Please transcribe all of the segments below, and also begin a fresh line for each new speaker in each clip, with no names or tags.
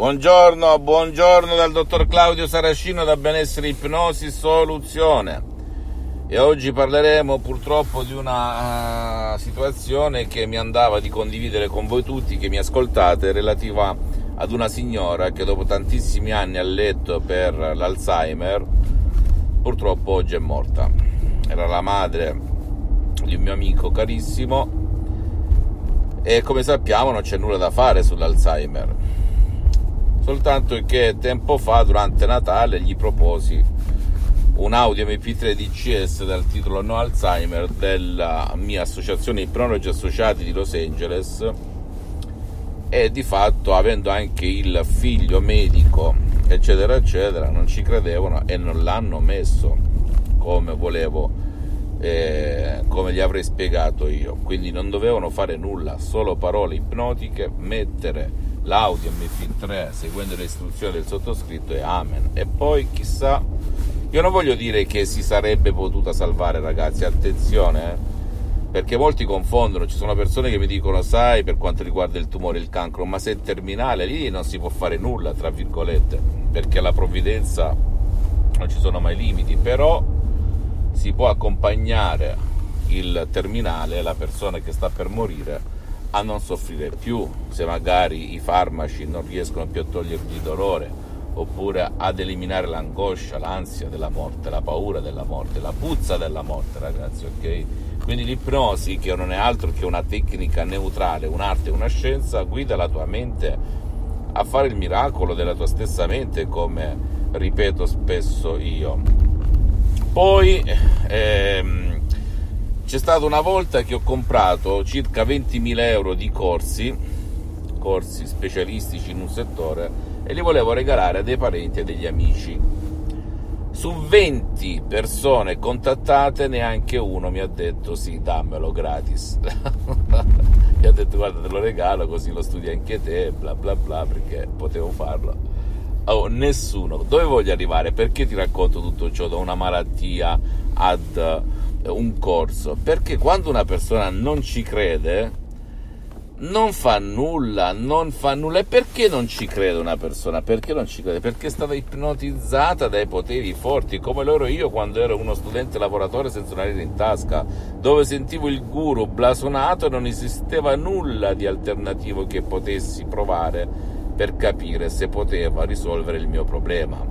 Buongiorno, buongiorno dal dottor Claudio Saracino da Benessere Ipnosi Soluzione. E oggi parleremo purtroppo di una uh, situazione che mi andava di condividere con voi tutti che mi ascoltate relativa ad una signora che dopo tantissimi anni a letto per l'Alzheimer purtroppo oggi è morta. Era la madre di un mio amico carissimo e come sappiamo non c'è nulla da fare sull'Alzheimer soltanto che tempo fa durante Natale gli proposi un audio MP3 DCS dal titolo No Alzheimer della mia associazione Ipnologi Associati di Los Angeles. E di fatto avendo anche il figlio medico eccetera eccetera non ci credevano e non l'hanno messo come volevo eh, come gli avrei spiegato io. Quindi non dovevano fare nulla solo parole ipnotiche mettere l'audio MP3 seguendo le istruzioni del sottoscritto e amen. E poi chissà, io non voglio dire che si sarebbe potuta salvare ragazzi, attenzione, eh, perché molti confondono, ci sono persone che mi dicono sai per quanto riguarda il tumore e il cancro, ma se è terminale lì non si può fare nulla, tra virgolette, perché la provvidenza non ci sono mai limiti, però si può accompagnare il terminale, la persona che sta per morire, a non soffrire più se magari i farmaci non riescono più a togliergli il dolore oppure ad eliminare l'angoscia, l'ansia della morte, la paura della morte, la puzza della morte, ragazzi, ok? Quindi l'ipnosi, che non è altro che una tecnica neutrale, un'arte, una scienza, guida la tua mente a fare il miracolo della tua stessa mente, come ripeto spesso io. Poi ehm, c'è stata una volta che ho comprato circa 20.000 euro di corsi, corsi specialistici in un settore, e li volevo regalare a dei parenti e degli amici. Su 20 persone contattate, neanche uno mi ha detto sì, dammelo gratis. mi ha detto guarda te lo regalo così lo studi anche te, bla bla bla, perché potevo farlo. Oh, nessuno. Dove voglio arrivare? Perché ti racconto tutto ciò da una malattia ad un corso, perché quando una persona non ci crede, non fa nulla, non fa nulla. E perché non ci crede una persona? Perché non ci crede? Perché è stata ipnotizzata dai poteri forti, come lo ero io quando ero uno studente lavoratore senza una lira in tasca, dove sentivo il guru blasonato e non esisteva nulla di alternativo che potessi provare per capire se poteva risolvere il mio problema.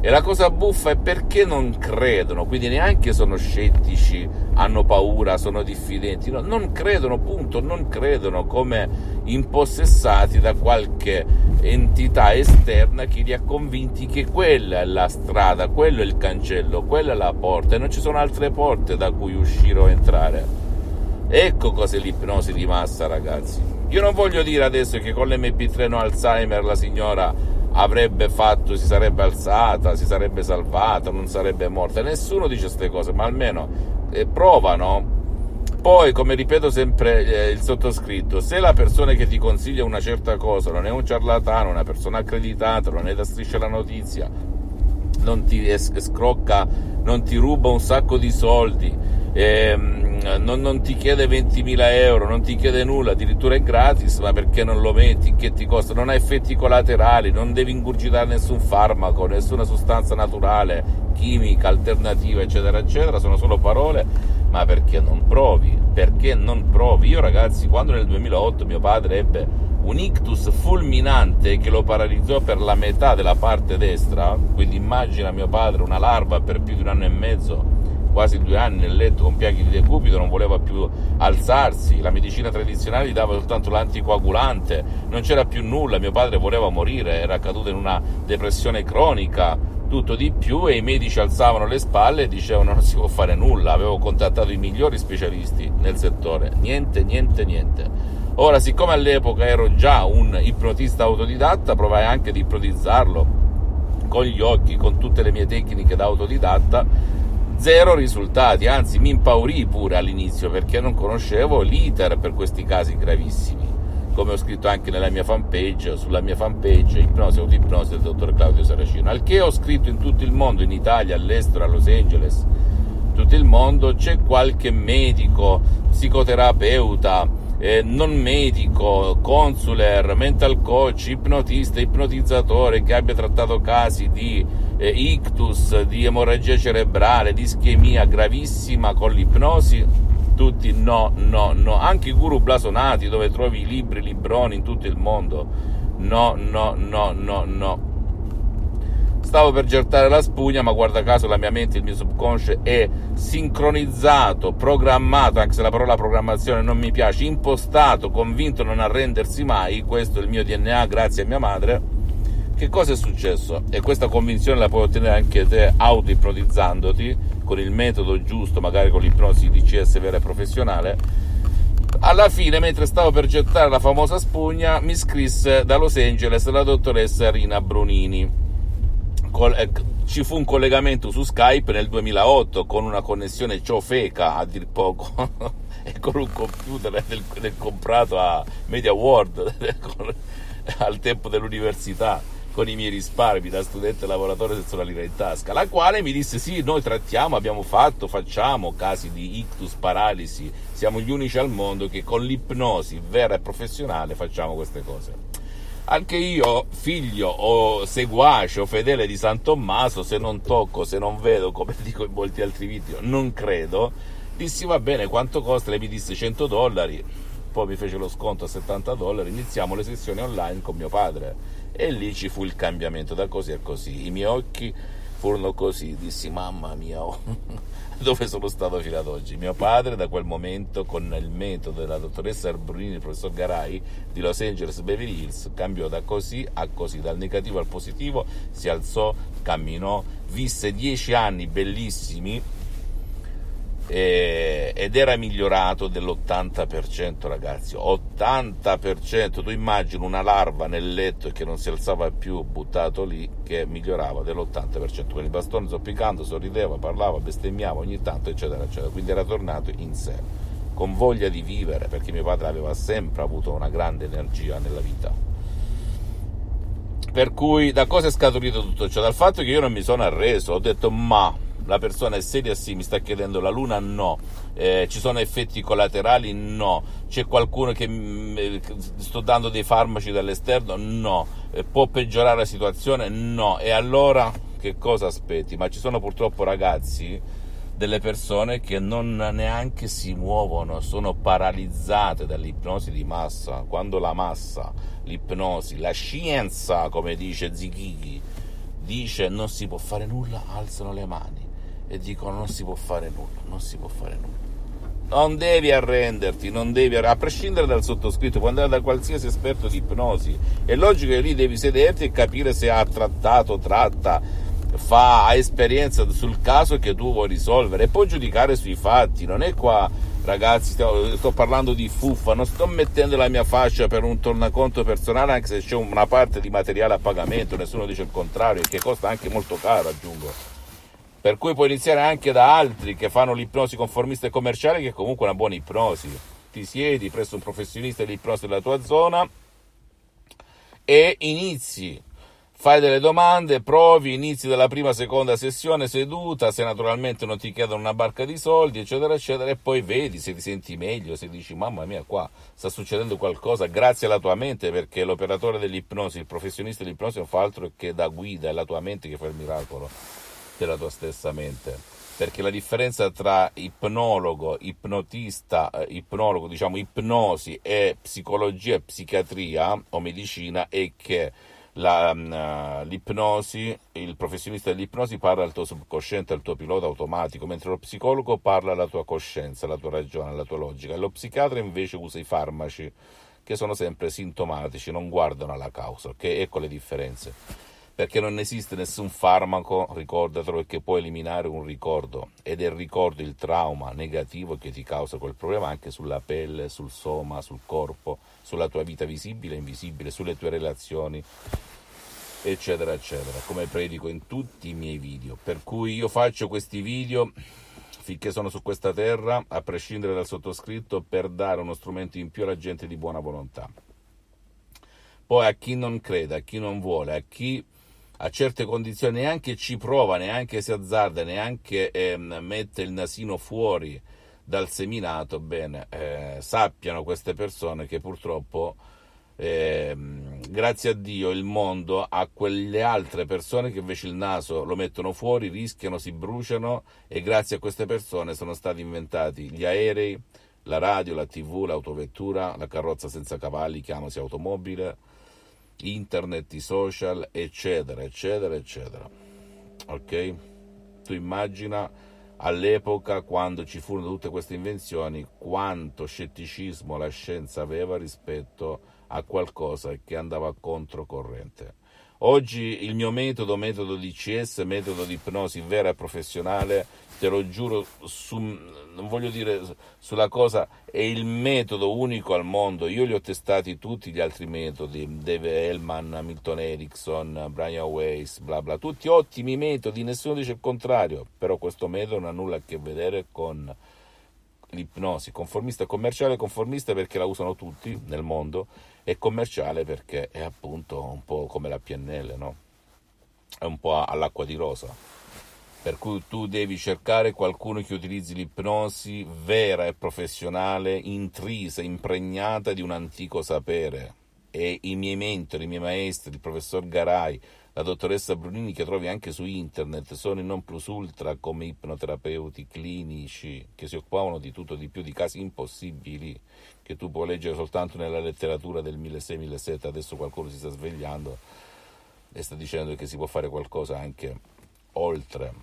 E la cosa buffa è perché non credono, quindi neanche sono scettici, hanno paura, sono diffidenti, no, non credono, punto, non credono come impossessati da qualche entità esterna che li ha convinti che quella è la strada, quello è il cancello, quella è la porta e non ci sono altre porte da cui uscire o entrare. Ecco cos'è l'ipnosi di massa, ragazzi. Io non voglio dire adesso che con l'MP3 no Alzheimer la signora avrebbe fatto, si sarebbe alzata, si sarebbe salvata, non sarebbe morta. Nessuno dice queste cose, ma almeno eh, provano. Poi, come ripeto sempre eh, il sottoscritto, se la persona che ti consiglia una certa cosa non è un ciarlatano, una persona accreditata, non è da striscia la notizia, non ti scrocca, non ti ruba un sacco di soldi, ehm, non, non, ti chiede 20.000 euro, non ti chiede nulla, addirittura è gratis, ma perché non lo metti? Che ti costa? Non ha effetti collaterali, non devi ingurgitare nessun farmaco, nessuna sostanza naturale, chimica, alternativa, eccetera, eccetera, sono solo parole, ma perché non provi? Perché non provi? Io ragazzi, quando nel 2008 mio padre ebbe un ictus fulminante che lo paralizzò per la metà della parte destra, quindi immagina mio padre una larva per più di un anno e mezzo quasi due anni nel letto con piaghe di decubito, non voleva più alzarsi, la medicina tradizionale gli dava soltanto l'anticoagulante, non c'era più nulla, mio padre voleva morire, era caduto in una depressione cronica, tutto di più e i medici alzavano le spalle e dicevano non si può fare nulla, avevo contattato i migliori specialisti nel settore, niente, niente, niente. Ora, siccome all'epoca ero già un ipnotista autodidatta, provai anche ad ipnotizzarlo con gli occhi, con tutte le mie tecniche da autodidatta zero risultati, anzi mi impaurì pure all'inizio perché non conoscevo l'iter per questi casi gravissimi. Come ho scritto anche nella mia fanpage, sulla mia fanpage Ipnosi Autoipnosi del dottor Claudio Saracino, al che ho scritto in tutto il mondo, in Italia, all'estero, a Los Angeles, tutto il mondo, c'è qualche medico, psicoterapeuta, eh, non medico, consuler, mental coach, ipnotista, ipnotizzatore che abbia trattato casi di eh, ictus, di emorragia cerebrale, di ischemia gravissima con l'ipnosi, tutti no, no, no, anche i guru blasonati dove trovi libri, libroni in tutto il mondo, no, no, no, no, no. Stavo per gettare la spugna, ma guarda caso la mia mente, il mio subconscio è sincronizzato, programmato, anche se la parola programmazione non mi piace, impostato, convinto a non arrendersi mai, questo è il mio DNA grazie a mia madre. Che cosa è successo? E questa convinzione la puoi ottenere anche te auto-ipnotizzandoti con il metodo giusto, magari con l'ipnosi DCS vera e professionale. Alla fine, mentre stavo per gettare la famosa spugna, mi scrisse da Los Angeles la dottoressa Rina Brunini ci fu un collegamento su Skype nel 2008 con una connessione ciofeca a dir poco e con un computer del, del comprato a Media World al tempo dell'università con i miei risparmi da studente lavoratore senza una lira in tasca, la quale mi disse sì, noi trattiamo, abbiamo fatto, facciamo casi di ictus, paralisi, siamo gli unici al mondo che con l'ipnosi vera e professionale facciamo queste cose. Anche io, figlio o seguace o fedele di San Tommaso, se non tocco, se non vedo, come dico in molti altri video, non credo, dissi va bene, quanto costa? Lei mi disse 100 dollari, poi mi fece lo sconto a 70 dollari, iniziamo le sessioni online con mio padre e lì ci fu il cambiamento da così a così. I miei occhi furono così, dissi mamma mia, oh, dove sono stato fino ad oggi. Mio padre da quel momento con il metodo della dottoressa Arbrunini e il professor Garai di Los Angeles Beverly Hills cambiò da così a così, dal negativo al positivo, si alzò, camminò, visse dieci anni bellissimi eh, ed era migliorato dell'80% ragazzi. 80% tu immagini una larva nel letto che non si alzava più buttato lì che migliorava dell'80% con il bastone zoppicando sorrideva parlava bestemmiava ogni tanto eccetera eccetera. Quindi era tornato in sé. Con voglia di vivere perché mio padre aveva sempre avuto una grande energia nella vita. Per cui da cosa è scaturito tutto ciò? Dal fatto che io non mi sono arreso, ho detto ma la persona è seria? Sì, mi sta chiedendo la luna? No. Eh, ci sono effetti collaterali? No. C'è qualcuno che mh, mm, sto dando dei farmaci dall'esterno? No. Eh, può peggiorare la situazione? No. E allora che cosa aspetti? Ma ci sono purtroppo ragazzi delle persone che non neanche si muovono, sono paralizzate dall'ipnosi di massa, quando la massa, l'ipnosi, la scienza, come dice Zichighi, dice non si può fare nulla, alzano le mani e dicono non si può fare nulla, non si può fare nulla. Non devi arrenderti, non devi, a prescindere dal sottoscritto, puoi andare da qualsiasi esperto di ipnosi. È logico che lì devi sederti e capire se ha trattato, tratta, fa, esperienza sul caso che tu vuoi risolvere e poi giudicare sui fatti. Non è qua, ragazzi, sto, sto parlando di fuffa, non sto mettendo la mia fascia per un tornaconto personale, anche se c'è una parte di materiale a pagamento, nessuno dice il contrario, che costa anche molto caro, aggiungo per cui puoi iniziare anche da altri che fanno l'ipnosi conformista e commerciale, che è comunque una buona ipnosi. Ti siedi presso un professionista di ipnosi della tua zona e inizi. Fai delle domande, provi, inizi dalla prima, seconda sessione seduta, se naturalmente non ti chiedono una barca di soldi, eccetera, eccetera, e poi vedi se ti senti meglio, se dici mamma mia, qua sta succedendo qualcosa, grazie alla tua mente, perché l'operatore dell'ipnosi, il professionista dell'ipnosi non fa altro che da guida, è la tua mente che fa il miracolo della tua stessa mente. Perché la differenza tra ipnologo, ipnotista, eh, ipnologo, diciamo ipnosi e psicologia e psichiatria o medicina è che la, uh, l'ipnosi, il professionista dell'ipnosi parla al tuo subconsciente, al tuo pilota automatico, mentre lo psicologo parla alla tua coscienza, alla tua ragione, alla tua logica. E lo psichiatra invece usa i farmaci che sono sempre sintomatici, non guardano alla causa, ok? Ecco le differenze perché non esiste nessun farmaco, ricordatelo, che può eliminare un ricordo ed è il ricordo il trauma negativo che ti causa quel problema anche sulla pelle, sul soma, sul corpo, sulla tua vita visibile e invisibile, sulle tue relazioni, eccetera, eccetera, come predico in tutti i miei video. Per cui io faccio questi video finché sono su questa terra, a prescindere dal sottoscritto, per dare uno strumento in più alla gente di buona volontà. Poi a chi non crede, a chi non vuole, a chi a certe condizioni neanche ci prova, neanche si azzarda, neanche eh, mette il nasino fuori dal seminato, bene, eh, sappiano queste persone che purtroppo eh, grazie a Dio il mondo ha quelle altre persone che invece il naso lo mettono fuori, rischiano, si bruciano e grazie a queste persone sono stati inventati gli aerei, la radio, la tv, l'autovettura, la carrozza senza cavalli, chiamasi automobile, internet, i social, eccetera, eccetera, eccetera. Ok? Tu immagina all'epoca, quando ci furono tutte queste invenzioni, quanto scetticismo la scienza aveva rispetto a qualcosa che andava controcorrente. Oggi il mio metodo, metodo di CS, metodo di ipnosi vera e professionale, te lo giuro, su, non voglio dire sulla cosa, è il metodo unico al mondo. Io li ho testati tutti gli altri metodi, Dave Hellman, Milton Erickson, Brian Weiss, bla bla, tutti ottimi metodi, nessuno dice il contrario, però questo metodo non ha nulla a che vedere con l'ipnosi. Conformista commerciale, conformista perché la usano tutti nel mondo e commerciale perché è appunto un po' come la PNL, no? È un po' all'acqua di rosa. Per cui tu devi cercare qualcuno che utilizzi l'ipnosi vera e professionale, intrisa, impregnata di un antico sapere. E i miei mentori, i miei maestri, il professor Garai, la dottoressa Brunini che trovi anche su internet sono in non plus ultra come ipnoterapeuti clinici che si occupavano di tutto di più di casi impossibili che tu puoi leggere soltanto nella letteratura del 1600-1700 adesso qualcuno si sta svegliando e sta dicendo che si può fare qualcosa anche oltre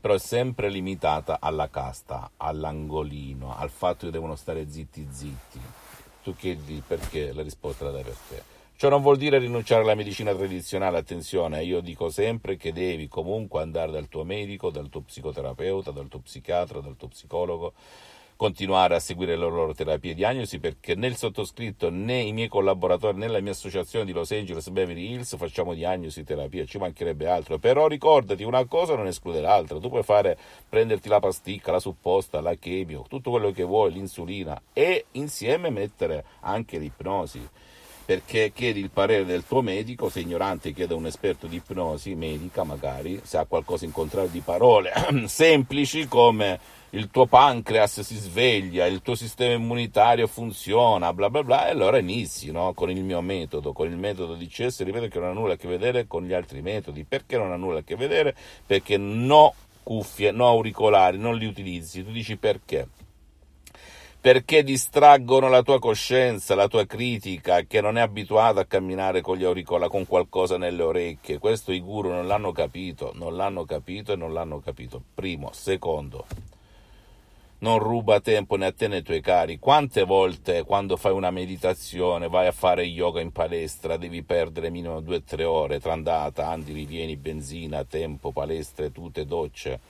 però è sempre limitata alla casta, all'angolino, al fatto che devono stare zitti zitti. Tu chiedi perché, la risposta la dai per te. Ciò non vuol dire rinunciare alla medicina tradizionale, attenzione, io dico sempre che devi comunque andare dal tuo medico, dal tuo psicoterapeuta, dal tuo psichiatra, dal tuo psicologo, continuare a seguire le loro terapie e diagnosi perché né il sottoscritto né i miei collaboratori né la mia associazione di Los Angeles Beverly Hills facciamo diagnosi e terapia, ci mancherebbe altro. Però ricordati, una cosa non esclude l'altra. Tu puoi fare, prenderti la pasticca, la supposta, la chemio, tutto quello che vuoi, l'insulina e insieme mettere anche l'ipnosi perché chiedi il parere del tuo medico, se ignorante chiede a un esperto di ipnosi medica magari, se ha qualcosa in contrario di parole semplici come il tuo pancreas si sveglia, il tuo sistema immunitario funziona, bla bla bla, e allora inizi no? con il mio metodo, con il metodo di CS, ripeto che non ha nulla a che vedere con gli altri metodi. Perché non ha nulla a che vedere? Perché no cuffie, no auricolari, non li utilizzi. Tu dici perché? Perché distraggono la tua coscienza, la tua critica, che non è abituata a camminare con gli auricolari, con qualcosa nelle orecchie. Questo i guru non l'hanno capito, non l'hanno capito e non l'hanno capito. Primo. Secondo, non ruba tempo né a te né ai tuoi cari. Quante volte quando fai una meditazione, vai a fare yoga in palestra, devi perdere minimo 2-3 ore tra andata, andi, rivieni, benzina, tempo, palestre, tute, docce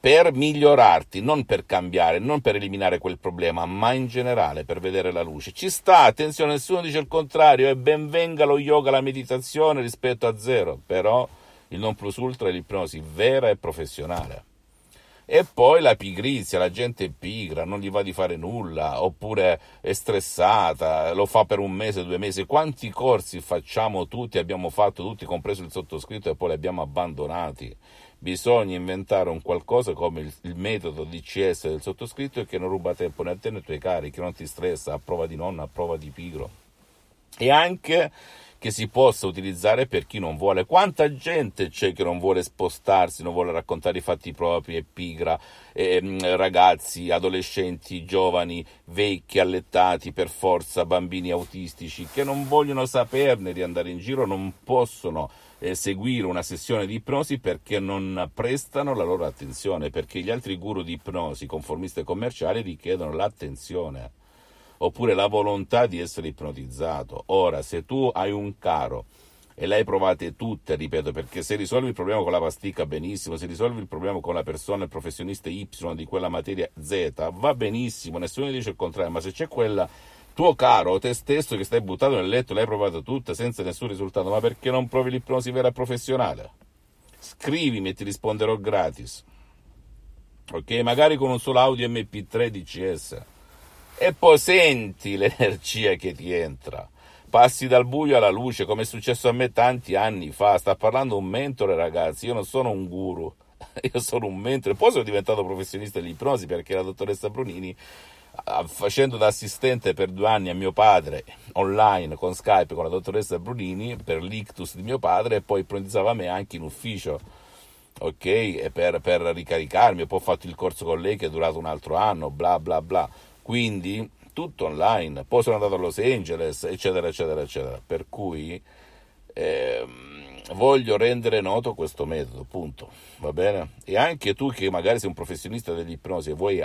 per migliorarti, non per cambiare, non per eliminare quel problema, ma in generale per vedere la luce. Ci sta, attenzione, nessuno dice il contrario, e ben venga lo yoga, la meditazione rispetto a zero, però il non plus ultra è l'ipnosi vera e professionale. E poi la pigrizia, la gente è pigra, non gli va di fare nulla, oppure è stressata, lo fa per un mese, due mesi. Quanti corsi facciamo tutti, abbiamo fatto tutti, compreso il sottoscritto, e poi li abbiamo abbandonati? bisogna inventare un qualcosa come il, il metodo DCS del sottoscritto che non ruba tempo né a te né ai tuoi cari, che non ti stressa, a prova di nonna, a prova di pigro. E anche che si possa utilizzare per chi non vuole. Quanta gente c'è che non vuole spostarsi, non vuole raccontare i fatti propri, è pigra, eh, ragazzi, adolescenti, giovani, vecchi, allettati per forza, bambini autistici, che non vogliono saperne di andare in giro, non possono eh, seguire una sessione di ipnosi perché non prestano la loro attenzione, perché gli altri guru di ipnosi, conformisti e commerciali, richiedono l'attenzione oppure la volontà di essere ipnotizzato. Ora, se tu hai un caro e le hai provate tutte, ripeto, perché se risolvi il problema con la pasticca benissimo, se risolvi il problema con la persona, il professionista Y di quella materia Z, va benissimo, nessuno dice il contrario, ma se c'è quella tuo caro, te stesso che stai buttato nel letto, l'hai provato tutta senza nessun risultato, ma perché non provi l'ipnosi vera professionale? Scrivimi e ti risponderò gratis. Ok, magari con un solo audio MP3 DCS. E poi senti l'energia che ti entra. Passi dal buio alla luce, come è successo a me tanti anni fa. Sta parlando un mentore, ragazzi. Io non sono un guru. io sono un mentore, poi sono diventato professionista dell'ipnosi perché la dottoressa Brunini facendo da assistente per due anni a mio padre online con Skype con la dottoressa Brunini per l'ictus di mio padre e poi ipnotizzava me anche in ufficio ok per, per ricaricarmi poi ho fatto il corso con lei che è durato un altro anno bla bla bla quindi tutto online. Poi sono andato a Los Angeles eccetera eccetera eccetera. Per cui ehm, voglio rendere noto questo metodo punto. Va bene? E anche tu che magari sei un professionista dell'ipnosi e vuoi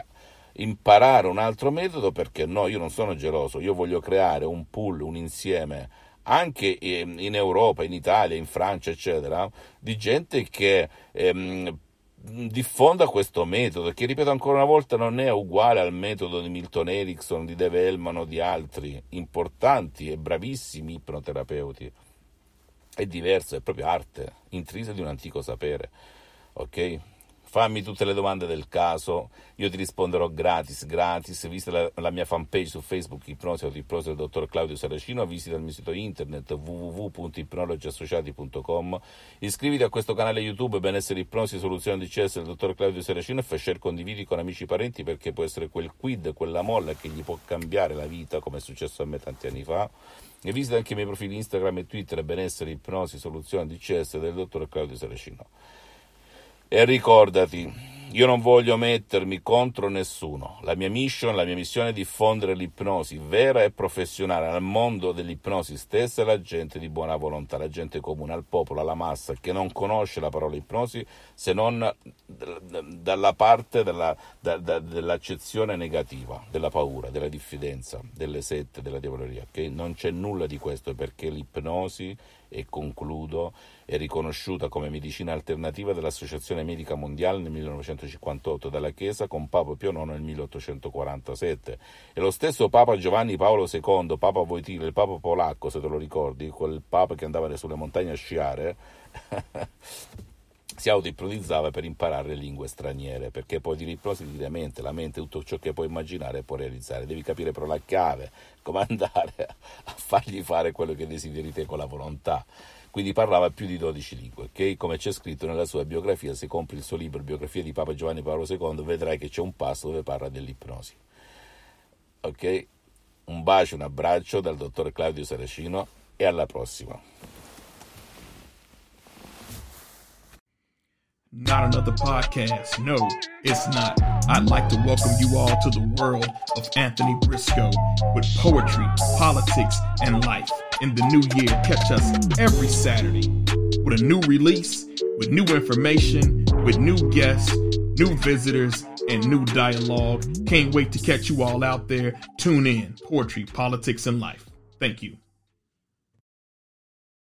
imparare un altro metodo perché no, io non sono geloso, io voglio creare un pool, un insieme anche in Europa, in Italia, in Francia, eccetera, di gente che ehm, diffonda questo metodo, che ripeto ancora una volta non è uguale al metodo di Milton Erickson, di Dave Hellman o di altri importanti e bravissimi ipnoterapeuti. È diverso, è proprio arte, intrisa di un antico sapere. Ok? Fammi tutte le domande del caso, io ti risponderò gratis, gratis, visita la, la mia fanpage su Facebook Ipnosi Autoipnosi del dottor Claudio Saracino, visita il mio sito internet www.ipnologiassociati.com, iscriviti a questo canale YouTube Benessere Ipnosi Soluzione di CS del dottor Claudio Saracino e fai share condividi con amici e parenti perché può essere quel quid, quella molla che gli può cambiare la vita come è successo a me tanti anni fa. E visita anche i miei profili Instagram e Twitter Benessere Ipnosi Soluzione di CS del dottor Claudio Saracino. E ricordati, io non voglio mettermi contro nessuno. La mia mission, la mia missione è diffondere l'ipnosi vera e professionale al mondo dell'ipnosi stessa e alla gente di buona volontà, alla gente comune, al popolo, alla massa che non conosce la parola ipnosi se non dalla parte della, da, da, dell'accezione negativa, della paura, della diffidenza, delle sette, della diavoleria. Okay? Non c'è nulla di questo perché l'ipnosi e concludo, è riconosciuta come medicina alternativa dall'Associazione Medica Mondiale nel 1958 dalla Chiesa con Papa Pio IX nel 1847 e lo stesso Papa Giovanni Paolo II, Papa Voitile, il Papa polacco se te lo ricordi, quel Papa che andava sulle montagne a sciare si autoipnotizzava per imparare lingue straniere, perché poi di mente, la mente, tutto ciò che puoi immaginare e puoi realizzare. Devi capire però la chiave, come andare a fargli fare quello che desideri te con la volontà. Quindi parlava più di 12 lingue, ok? Come c'è scritto nella sua biografia, se compri il suo libro Biografia di Papa Giovanni Paolo II, vedrai che c'è un passo dove parla dell'ipnosi. Ok? Un bacio, un abbraccio dal dottor Claudio Saracino e alla prossima.
Not another podcast. No, it's not. I'd like to welcome you all to the world of Anthony Briscoe with poetry, politics, and life. In the new year, catch us every Saturday with a new release, with new information, with new guests, new visitors, and new dialogue. Can't wait to catch you all out there. Tune in. Poetry, politics, and life. Thank you.